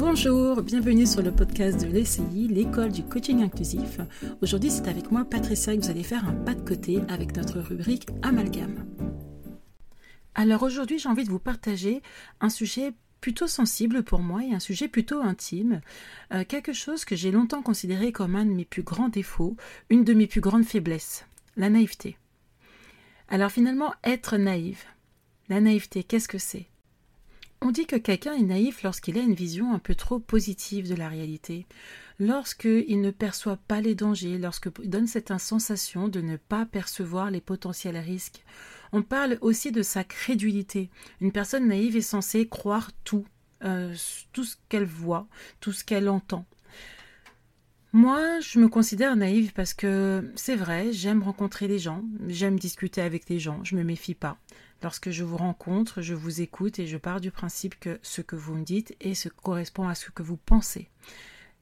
Bonjour, bienvenue sur le podcast de l'ECI, l'école du coaching inclusif. Aujourd'hui, c'est avec moi Patricia que vous allez faire un pas de côté avec notre rubrique Amalgame. Alors aujourd'hui, j'ai envie de vous partager un sujet plutôt sensible pour moi et un sujet plutôt intime, euh, quelque chose que j'ai longtemps considéré comme un de mes plus grands défauts, une de mes plus grandes faiblesses, la naïveté. Alors finalement, être naïve. La naïveté, qu'est-ce que c'est? On dit que quelqu'un est naïf lorsqu'il a une vision un peu trop positive de la réalité, lorsqu'il ne perçoit pas les dangers, lorsqu'il donne cette sensation de ne pas percevoir les potentiels risques. On parle aussi de sa crédulité. Une personne naïve est censée croire tout, euh, tout ce qu'elle voit, tout ce qu'elle entend. Moi, je me considère naïve parce que c'est vrai, j'aime rencontrer les gens, j'aime discuter avec les gens, je me méfie pas. Lorsque je vous rencontre, je vous écoute et je pars du principe que ce que vous me dites et ce correspond à ce que vous pensez.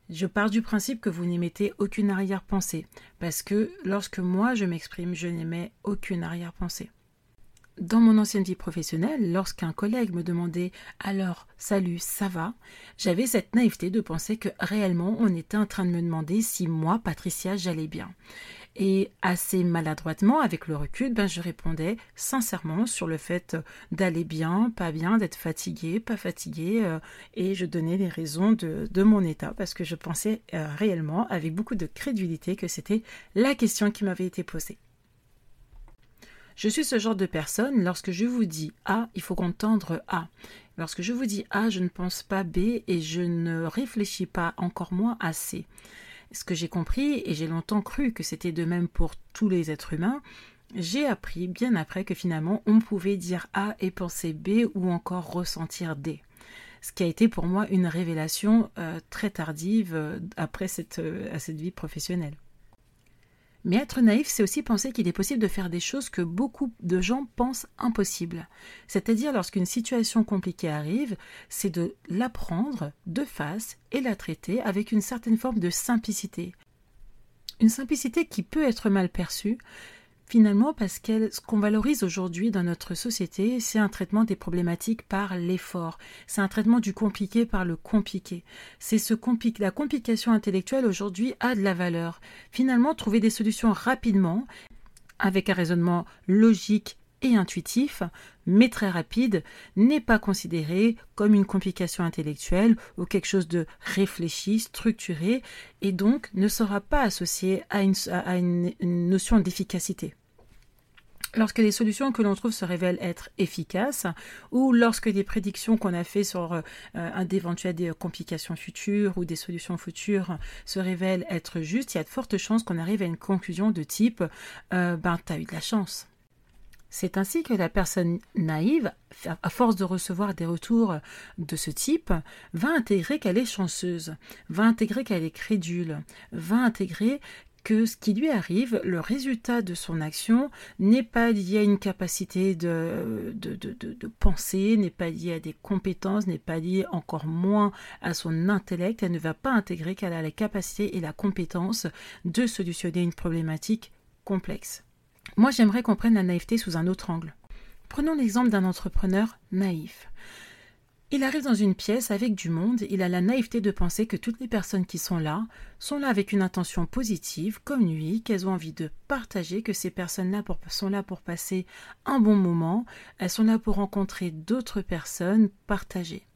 Je pars du principe que vous n'émettez aucune arrière-pensée, parce que lorsque moi je m'exprime, je n'émets aucune arrière-pensée. Dans mon ancienne vie professionnelle, lorsqu'un collègue me demandait alors salut, ça va, j'avais cette naïveté de penser que réellement on était en train de me demander si moi, Patricia, j'allais bien. Et assez maladroitement, avec le recul, ben, je répondais sincèrement sur le fait d'aller bien, pas bien, d'être fatigué, pas fatigué, euh, et je donnais les raisons de, mon état parce que je pensais euh, réellement, avec beaucoup de crédulité, que c'était la question qui m'avait été posée. Je suis ce genre de personne, lorsque je vous dis A, il faut entendre A. Lorsque je vous dis A, je ne pense pas B et je ne réfléchis pas encore moins à C. Ce que j'ai compris, et j'ai longtemps cru que c'était de même pour tous les êtres humains, j'ai appris bien après que finalement on pouvait dire A et penser B ou encore ressentir D. Ce qui a été pour moi une révélation euh, très tardive euh, après euh, à cette vie professionnelle. Mais être naïf, c'est aussi penser qu'il est possible de faire des choses que beaucoup de gens pensent impossibles. C'est-à-dire lorsqu'une situation compliquée arrive, c'est de l'apprendre de face et la traiter avec une certaine forme de simplicité. Une simplicité qui peut être mal perçue, Finalement, parce que ce qu'on valorise aujourd'hui dans notre société, c'est un traitement des problématiques par l'effort. C'est un traitement du compliqué par le compliqué. C'est ce la complication intellectuelle aujourd'hui a de la valeur. Finalement, trouver des solutions rapidement, avec un raisonnement logique et intuitif, mais très rapide, n'est pas considéré comme une complication intellectuelle ou quelque chose de réfléchi, structuré, et donc ne sera pas associé à une notion d'efficacité. Lorsque les solutions que l'on trouve se révèlent être efficaces, ou lorsque des prédictions qu'on a fait sur euh, d'éventuelles complications futures ou des solutions futures se révèlent être justes, il y a de fortes chances qu'on arrive à une conclusion de type euh, ben t'as eu de la chance. C'est ainsi que la personne naïve, à force de recevoir des retours de ce type, va intégrer qu'elle est chanceuse, va intégrer qu'elle est crédule, va intégrer que ce qui lui arrive, le résultat de son action, n'est pas lié à une capacité de, penser, n'est pas lié à des compétences, n'est pas lié encore moins à son intellect. Elle ne va pas intégrer qu'elle a la capacité et la compétence de solutionner une problématique complexe. Moi, j'aimerais qu'on prenne la naïveté sous un autre angle. Prenons l'exemple d'un entrepreneur naïf. Il arrive dans une pièce avec du monde, il a la naïveté de penser que toutes les personnes qui sont là sont là avec une intention positive, comme lui, qu'elles ont envie de partager, que ces personnes-là sont là pour passer un bon moment, elles sont là pour rencontrer d'autres personnes, partager.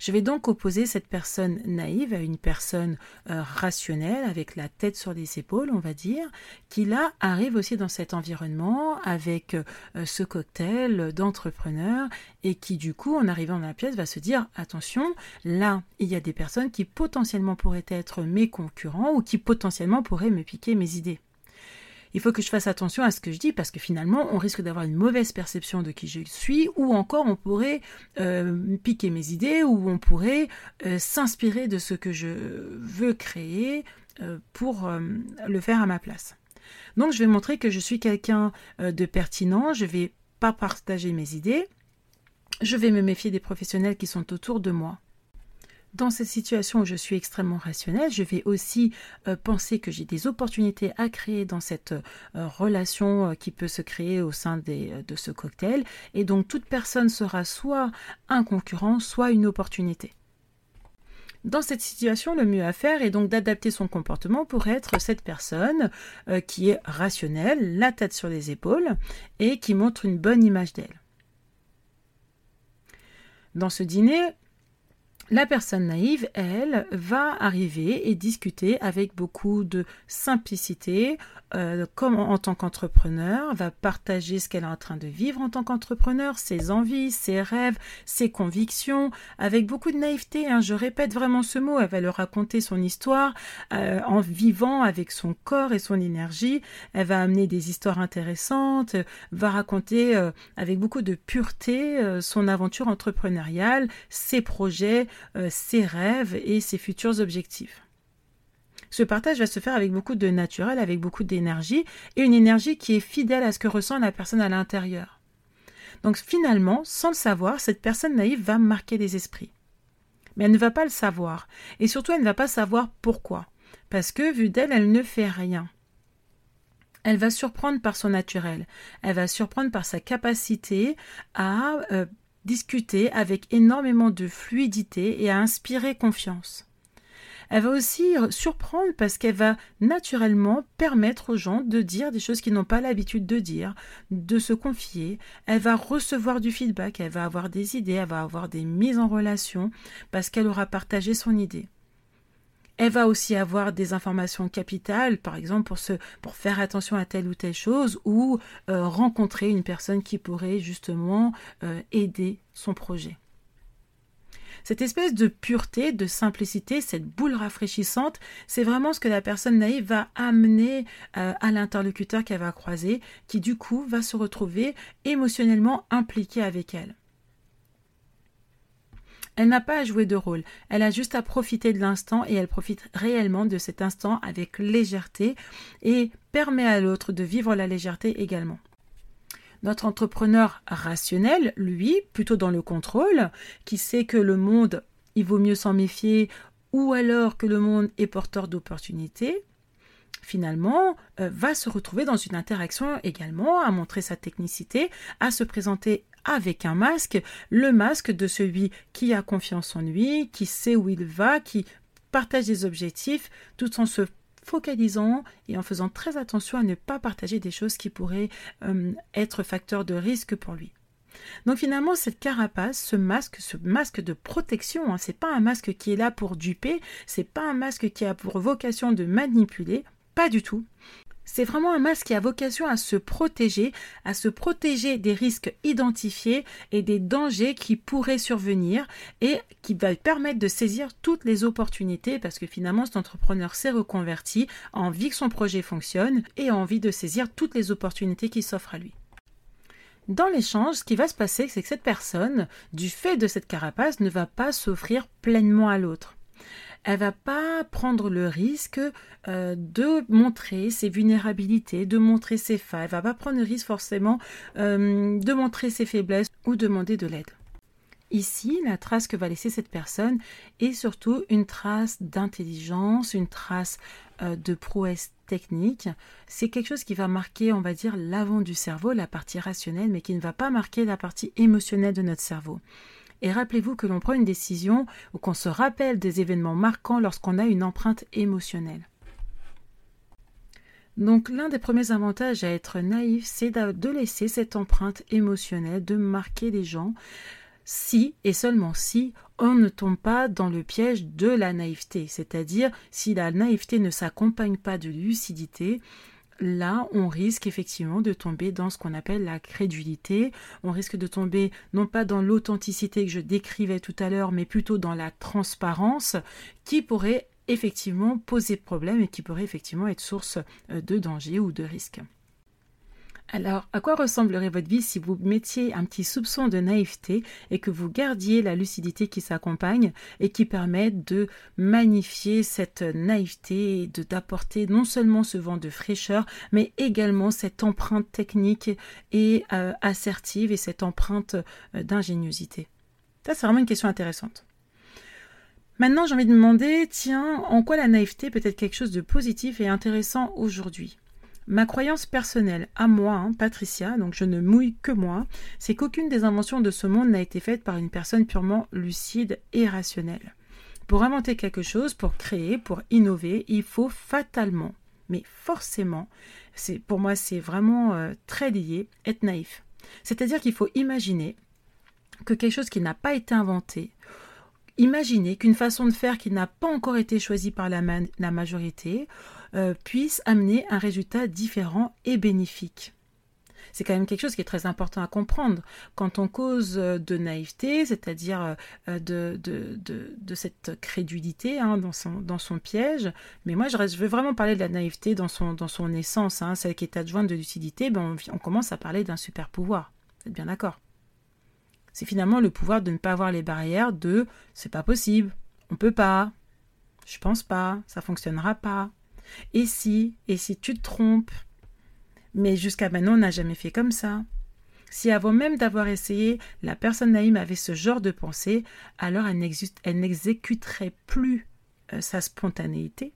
Je vais donc opposer cette personne naïve à une personne euh, rationnelle, avec la tête sur les épaules, on va dire, qui là arrive aussi dans cet environnement avec euh, ce cocktail d'entrepreneurs et qui du coup, en arrivant dans la pièce, va se dire attention, là, il y a des personnes qui potentiellement pourraient être mes concurrents ou qui potentiellement pourraient me piquer mes idées il faut que je fasse attention à ce que je dis parce que finalement, on risque d'avoir une mauvaise perception de qui je suis ou encore on pourrait euh, piquer mes idées ou on pourrait euh, s'inspirer de ce que je veux créer euh, pour le faire à ma place. Donc je vais montrer que je suis quelqu'un de pertinent, je vais pas partager mes idées, je vais me méfier des professionnels qui sont autour de moi. Dans cette situation où je suis extrêmement rationnelle, je vais aussi euh, penser que j'ai des opportunités à créer dans cette euh, relation euh, qui peut se créer au sein de ce cocktail. Et donc toute personne sera soit un concurrent, soit une opportunité. Dans cette situation, le mieux à faire est donc d'adapter son comportement pour être cette personne qui est rationnelle, la tête sur les épaules, et qui montre une bonne image d'elle. Dans ce dîner, la personne naïve, elle, va arriver et discuter avec beaucoup de simplicité, euh, comme en, tant qu'entrepreneur, va partager ce qu'elle est en train de vivre en tant qu'entrepreneur, ses envies, ses rêves, ses convictions, avec beaucoup de naïveté. Hein, je répète vraiment ce mot. Elle va leur raconter son histoire euh, en vivant avec son corps et son énergie. Elle va amener des histoires intéressantes, va raconter euh, avec beaucoup de pureté son aventure entrepreneuriale, ses projets, ses rêves et ses futurs objectifs. Ce partage va se faire avec beaucoup de naturel, avec beaucoup d'énergie, et une énergie qui est fidèle à ce que ressent la personne à l'intérieur. Donc finalement, sans le savoir, cette personne naïve va marquer les esprits. Mais elle ne va pas le savoir, et surtout elle ne va pas savoir pourquoi, parce que vu d'elle, elle ne fait rien. Elle va surprendre par son naturel, elle va surprendre par sa capacité à euh, discuter avec énormément de fluidité et à inspirer confiance. Elle va aussi surprendre parce qu'elle va naturellement permettre aux gens de dire des choses qu'ils n'ont pas l'habitude de dire, de se confier. Elle va recevoir du feedback, elle va avoir des idées, elle va avoir des mises en relation parce qu'elle aura partagé son idée. Elle va aussi avoir des informations capitales, par exemple pour, se, faire attention à telle ou telle chose, ou euh, rencontrer une personne qui pourrait justement euh, aider son projet. Cette espèce de pureté, de simplicité, cette boule rafraîchissante, c'est vraiment ce que la personne naïve va amener euh, à l'interlocuteur qu'elle va croiser, qui du coup va se retrouver émotionnellement impliqué avec elle. Elle n'a pas à jouer de rôle, elle a juste à profiter de l'instant et elle profite réellement de cet instant avec légèreté et permet à l'autre de vivre la légèreté également. Notre entrepreneur rationnel, lui, plutôt dans le contrôle, qui sait que le monde, il vaut mieux s'en méfier, ou alors que le monde est porteur d'opportunités, finalement, euh, va se retrouver dans une interaction également, à montrer sa technicité, à se présenter avec un masque, le masque de celui qui a confiance en lui, qui sait où il va, qui partage des objectifs, tout en se focalisant et en faisant très attention à ne pas partager des choses qui pourraient euh, être facteurs de risque pour lui. Donc finalement, cette carapace, ce masque, ce masque de protection, hein, c'est pas un masque qui est là pour duper, c'est pas un masque qui a pour vocation de manipuler, pas du tout. C'est vraiment un masque qui a vocation à se protéger, à se protéger des risques identifiés et des dangers qui pourraient survenir et qui va permettre de saisir toutes les opportunités parce que finalement cet entrepreneur s'est reconverti, a envie que son projet fonctionne et a envie de saisir toutes les opportunités qui s'offrent à lui. Dans l'échange, ce qui va se passer, c'est que cette personne, du fait de cette carapace, ne va pas s'offrir pleinement à l'autre elle va pas prendre le risque euh, de montrer ses vulnérabilités, de montrer ses failles. Elle va pas prendre le risque forcément euh, de montrer ses faiblesses ou demander de l'aide. Ici, la trace que va laisser cette personne est surtout une trace d'intelligence, une trace euh, de prouesse technique. C'est quelque chose qui va marquer, on va dire, l'avant du cerveau, la partie rationnelle, mais qui ne va pas marquer la partie émotionnelle de notre cerveau. Et rappelez-vous que l'on prend une décision ou qu'on se rappelle des événements marquants lorsqu'on a une empreinte émotionnelle. Donc l'un des premiers avantages à être naïf, c'est de laisser cette empreinte émotionnelle, de marquer les gens, si et seulement si on ne tombe pas dans le piège de la naïveté, c'est-à-dire si la naïveté ne s'accompagne pas de lucidité, là, on risque effectivement de tomber dans ce qu'on appelle la crédulité. On risque de tomber non pas dans l'authenticité que je décrivais tout à l'heure, mais plutôt dans la transparence qui pourrait effectivement poser problème et qui pourrait effectivement être source euh, de danger ou de risque. Alors, à quoi ressemblerait votre vie si vous mettiez un petit soupçon de naïveté et que vous gardiez la lucidité qui s'accompagne et qui permet de magnifier cette naïveté et de d'apporter non seulement ce vent de fraîcheur, mais également cette empreinte technique et euh, assertive et cette empreinte euh, d'ingéniosité Ça, c'est vraiment une question intéressante. Maintenant, j'ai envie de demander, tiens, en quoi la naïveté peut être quelque chose de positif et intéressant aujourd'hui? Ma croyance personnelle, à moi, hein, Patricia, donc je ne mouille que moi, c'est qu'aucune des inventions de ce monde n'a été faite par une personne purement lucide et rationnelle. Pour inventer quelque chose, pour créer, pour innover, il faut fatalement, mais forcément, c'est pour moi c'est vraiment euh, très lié, être naïf. C'est-à-dire qu'il faut imaginer que quelque chose qui n'a pas été inventé, imaginer qu'une façon de faire qui n'a pas encore été choisie par la, majorité euh, puisse amener un résultat différent et bénéfique. C'est quand même quelque chose qui est très important à comprendre. Quand on cause euh, de naïveté, c'est-à-dire euh, de, cette crédulité hein, dans, son, piège, mais moi je, veux vraiment parler de la naïveté dans son, essence, hein, celle qui est adjointe de lucidité, ben on commence à parler d'un super pouvoir. Vous êtes bien d'accord? C'est finalement le pouvoir de ne pas avoir les barrières de c'est pas possible, on peut pas, je pense pas, ça fonctionnera pas. Et si, et si tu te trompes, mais jusqu'à maintenant, on n'a jamais fait comme ça. Si avant même d'avoir essayé, la personne naïve avait ce genre de pensée, alors elle n'exécuterait plus euh, sa spontanéité.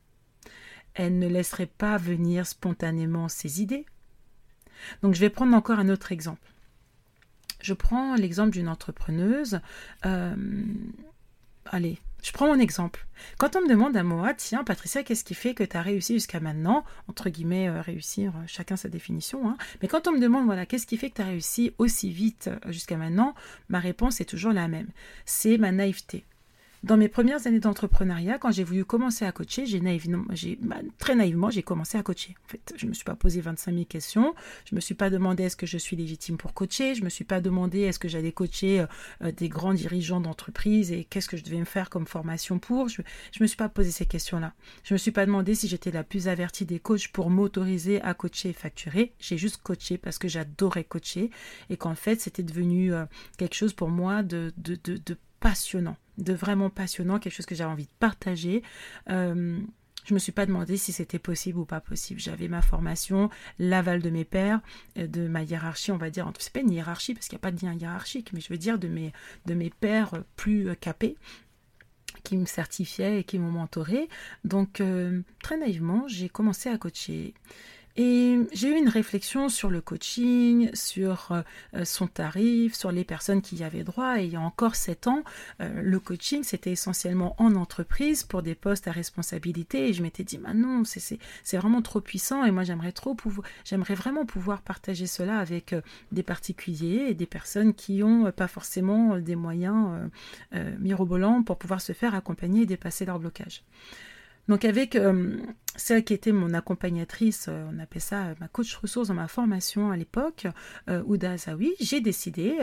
Elle ne laisserait pas venir spontanément ses idées. Donc je vais prendre encore un autre exemple. Je prends l'exemple d'une entrepreneuse. Euh, allez, je prends mon exemple. Quand on me demande à moi, tiens, Patricia, qu'est-ce qui fait que tu as réussi jusqu'à maintenant? Entre guillemets, euh, réussir, euh, chacun sa définition. Hein. Mais quand on me demande, voilà, qu'est-ce qui fait que tu as réussi aussi vite jusqu'à maintenant? Ma réponse est toujours la même. C'est ma naïveté. Dans mes premières années d'entrepreneuriat, quand j'ai voulu commencer à coacher, j'ai bah, très naïvement, j'ai commencé à coacher. Je ne me suis pas posé 25 000 questions. Je ne me suis pas demandé est-ce que je suis légitime pour coacher. Je ne me suis pas demandé est-ce que j'allais coacher euh, des grands dirigeants d'entreprise et qu'est-ce que je devais me faire comme formation pour. Je ne me suis pas posé ces questions-là. Je ne me suis pas demandé si j'étais la plus avertie des coachs pour m'autoriser à coacher et facturer. J'ai juste coaché parce que j'adorais coacher et qu'en fait, c'était devenu euh, quelque chose pour moi de passionnant de vraiment passionnant, quelque chose que j'avais envie de partager. Euh, je me suis pas demandé si c'était possible ou pas possible. J'avais ma formation, l'aval de mes pères, euh, de ma hiérarchie, on va dire. C'est pas une hiérarchie parce qu'il n'y a pas de lien hiérarchique, mais je veux dire de mes, de mes pères plus euh, capés qui me certifiaient et qui m'ont mentoré. Donc, très naïvement, j'ai commencé à coacher. Et j'ai eu une réflexion sur le coaching, sur euh, son tarif, sur les personnes qui y avaient droit. Et il y a encore sept ans, euh, le coaching, c'était essentiellement en entreprise pour des postes à responsabilité. Et je m'étais dit, bah non, c'est vraiment trop puissant. Et moi, j'aimerais trop pouvoir, j'aimerais vraiment pouvoir partager cela avec euh, des particuliers et des personnes qui n'ont pas forcément des moyens mirobolants pour pouvoir se faire accompagner et dépasser leur blocage. Donc avec euh, celle qui était mon accompagnatrice, euh, on appelait ça euh, ma coach ressource dans ma formation à l'époque, Ouda Azawi, j'ai décidé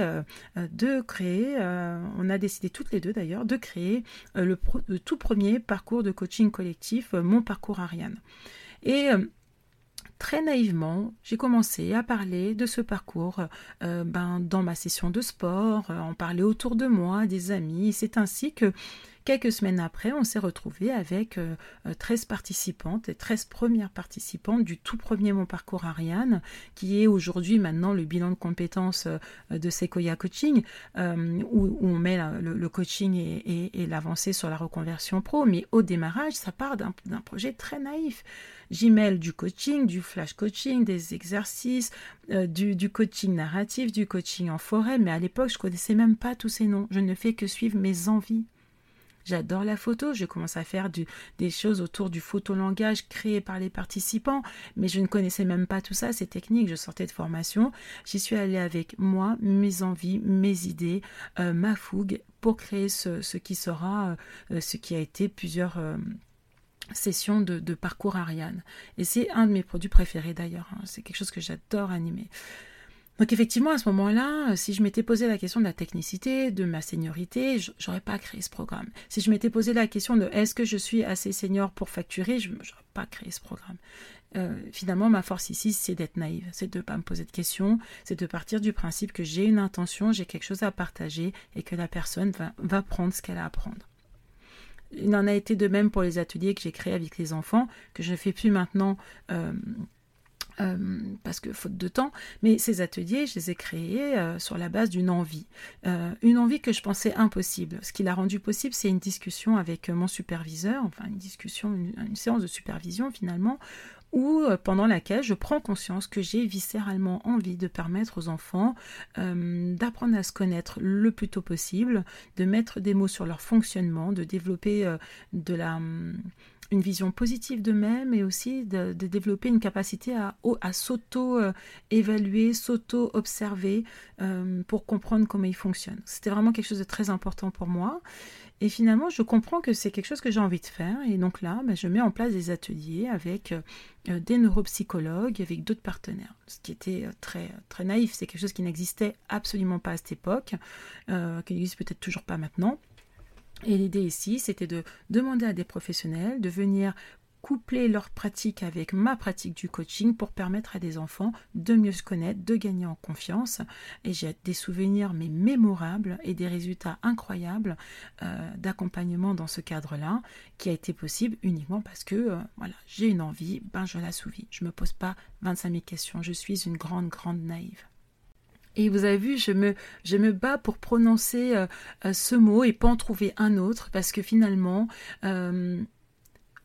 de créer, on a décidé toutes les deux d'ailleurs, de créer le, tout premier parcours de coaching collectif, mon parcours Ariane. Et très naïvement, j'ai commencé à parler de ce parcours ben, dans ma session de sport, en parler autour de moi, des amis. C'est ainsi que Quelques semaines après, on s'est retrouvé avec 13 euh, participantes et 13 premières participantes du tout premier Mon Parcours Ariane, qui est aujourd'hui maintenant le bilan de compétences euh, de Sequoia Coaching, euh, où, on met le, coaching et, l'avancée sur la reconversion pro. Mais au démarrage, ça part d'un projet très naïf. J'y mêle du coaching, du flash coaching, des exercices, du, du, coaching narratif, du coaching en forêt, mais à l'époque, je connaissais même pas tous ces noms. Je ne fais que suivre mes envies. J'adore la photo, je commence à faire des choses autour du photolangage créé par les participants, mais je ne connaissais même pas tout ça, ces techniques, je sortais de formation, j'y suis allée avec moi, mes envies, mes idées, euh, ma fougue, pour créer ce, qui sera, euh, ce qui a été plusieurs... Euh, sessions de, parcours Ariane. Et c'est un de mes produits préférés d'ailleurs. Hein. C'est quelque chose que j'adore animer. Donc effectivement, à ce moment-là, euh, si je m'étais posé la question de la technicité, de ma seniorité, j'aurais pas créé ce programme. Si je m'étais posé la question de est-ce que je suis assez senior pour facturer, je n'aurais pas créé ce programme. Euh, finalement, ma force ici, c'est d'être naïve, c'est de ne pas me poser de questions, c'est de partir du principe que j'ai une intention, j'ai quelque chose à partager et que la personne va, prendre ce qu'elle a à prendre. Il en a été de même pour les ateliers que j'ai créés avec les enfants, que je ne fais plus maintenant. Euh, euh, parce que faute de temps, mais ces ateliers, je les ai créés euh, sur la base d'une envie, euh, une envie que je pensais impossible. Ce qui l'a rendu possible, c'est une discussion avec mon superviseur, enfin une discussion, une, séance de supervision finalement, ou pendant laquelle je prends conscience que j'ai viscéralement envie de permettre aux enfants d'apprendre à se connaître le plus tôt possible, de mettre des mots sur leur fonctionnement, de développer de la une vision positive d'eux-mêmes et aussi de, développer une capacité à, s'auto-évaluer, s'auto-observer pour comprendre comment ils fonctionnent. C'était vraiment quelque chose de très important pour moi. Et finalement, je comprends que c'est quelque chose que j'ai envie de faire. Et donc là, ben, je mets en place des ateliers avec euh, des neuropsychologues, avec d'autres partenaires. Ce qui était euh, très, très naïf, c'est quelque chose qui n'existait absolument pas à cette époque, euh, qui n'existe peut-être toujours pas maintenant. Et l'idée ici, c'était de demander à des professionnels de venir coupler leur pratique avec ma pratique du coaching pour permettre à des enfants de mieux se connaître, de gagner en confiance. Et j'ai des souvenirs mais mémorables et des résultats incroyables euh, d'accompagnement dans ce cadre-là qui a été possible uniquement parce que euh, voilà, j'ai une envie, ben je l'assouvis. Je ne me pose pas 25 000 questions. Je suis une grande, grande naïve. Et vous avez vu, je me, bats pour prononcer euh, ce mot et pas en trouver un autre parce que finalement,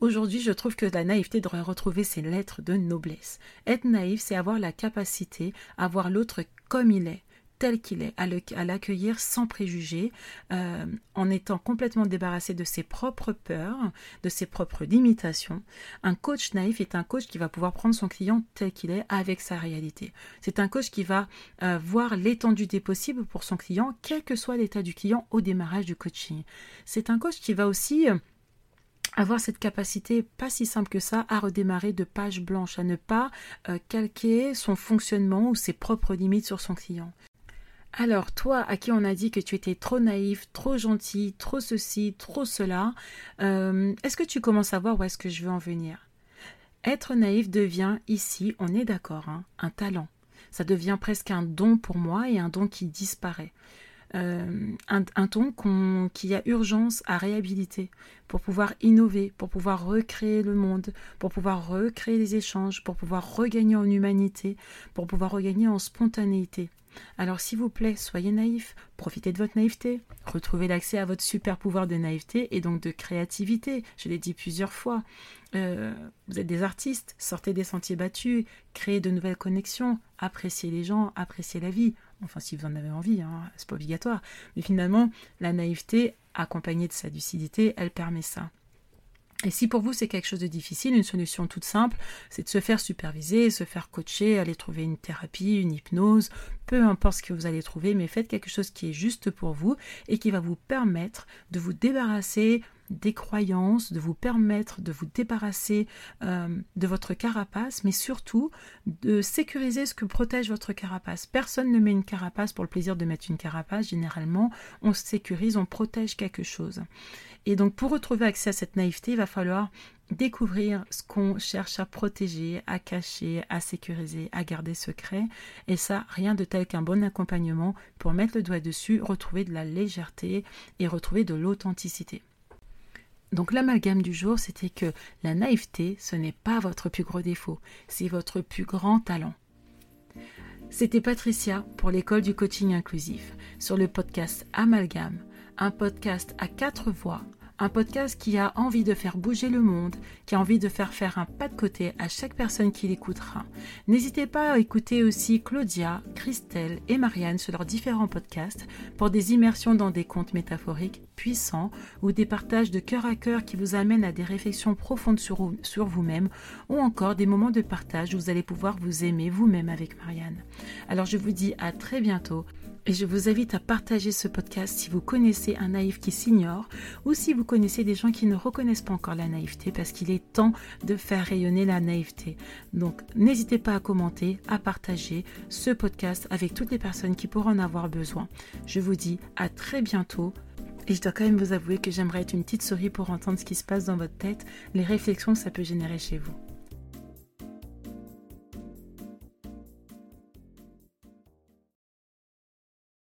Aujourd'hui, je trouve que la naïveté devrait retrouver ses lettres de noblesse. Être naïf, c'est avoir la capacité à voir l'autre comme il est, tel qu'il est, à l'accueillir sans préjugés, euh, en étant complètement débarrassé de ses propres peurs, de ses propres limitations. Un coach naïf est un coach qui va pouvoir prendre son client tel qu'il est avec sa réalité. C'est un coach qui va euh, voir l'étendue des possibles pour son client, quel que soit l'état du client au démarrage du coaching. C'est un coach qui va aussi... Euh, avoir cette capacité, pas si simple que ça, à redémarrer de page blanche, à ne pas calquer son fonctionnement ou ses propres limites sur son client. Alors, toi, à qui on a dit que tu étais trop naïf, trop gentil, trop ceci, trop cela, euh, est-ce que tu commences à voir où est-ce que je veux en venir? Être naïf devient ici, on est d'accord, hein, un talent. Ça devient presque un don pour moi et un don qui disparaît. Euh, un, ton qui a urgence à réhabiliter pour pouvoir innover, pour pouvoir recréer le monde, pour pouvoir recréer les échanges, pour pouvoir regagner en humanité, pour pouvoir regagner en spontanéité. Alors s'il vous plaît, soyez naïfs, profitez de votre naïveté, retrouvez l'accès à votre super pouvoir de naïveté et donc de créativité. Je l'ai dit plusieurs fois. Euh, vous êtes des artistes, sortez des sentiers battus, créez de nouvelles connexions, appréciez les gens, appréciez la vie. Enfin, si vous en avez envie, hein, c'est pas obligatoire. Mais finalement, la naïveté, accompagnée de sa lucidité, elle permet ça. Et si pour vous c'est quelque chose de difficile, une solution toute simple, c'est de se faire superviser, se faire coacher, aller trouver une thérapie, une hypnose, peu importe ce que vous allez trouver, mais faites quelque chose qui est juste pour vous et qui va vous permettre de vous débarrasser des croyances, de vous permettre de vous débarrasser euh, de votre carapace, mais surtout de sécuriser ce que protège votre carapace. Personne ne met une carapace pour le plaisir de mettre une carapace. Généralement, on sécurise, on protège quelque chose. Et donc, pour retrouver accès à cette naïveté, il va falloir découvrir ce qu'on cherche à protéger, à cacher, à sécuriser, à garder secret. Et ça, rien de tel qu'un bon accompagnement pour mettre le doigt dessus, retrouver de la légèreté et retrouver de l'authenticité. Donc l'amalgame du jour, c'était que la naïveté, ce n'est pas votre plus gros défaut, c'est votre plus grand talent. C'était Patricia pour l'école du coaching inclusif sur le podcast Amalgame, un podcast à quatre voix un podcast qui a envie de faire bouger le monde, qui a envie de faire faire un pas de côté à chaque personne qui l'écoutera. N'hésitez pas à écouter aussi Claudia, Christelle et Marianne sur leurs différents podcasts pour des immersions dans des contes métaphoriques puissants ou des partages de cœur à cœur qui vous amènent à des réflexions profondes sur, sur vous-même ou encore des moments de partage où vous allez pouvoir vous aimer vous-même avec Marianne. Alors je vous dis à très bientôt et je vous invite à partager ce podcast si vous connaissez un naïf qui s'ignore ou si vous connaissez des gens qui ne reconnaissent pas encore la naïveté parce qu'il est temps de faire rayonner la naïveté. Donc n'hésitez pas à commenter, à partager ce podcast avec toutes les personnes qui pourront en avoir besoin. Je vous dis à très bientôt. Et je dois quand même vous avouer que j'aimerais être une petite souris pour entendre ce qui se passe dans votre tête, les réflexions que ça peut générer chez vous.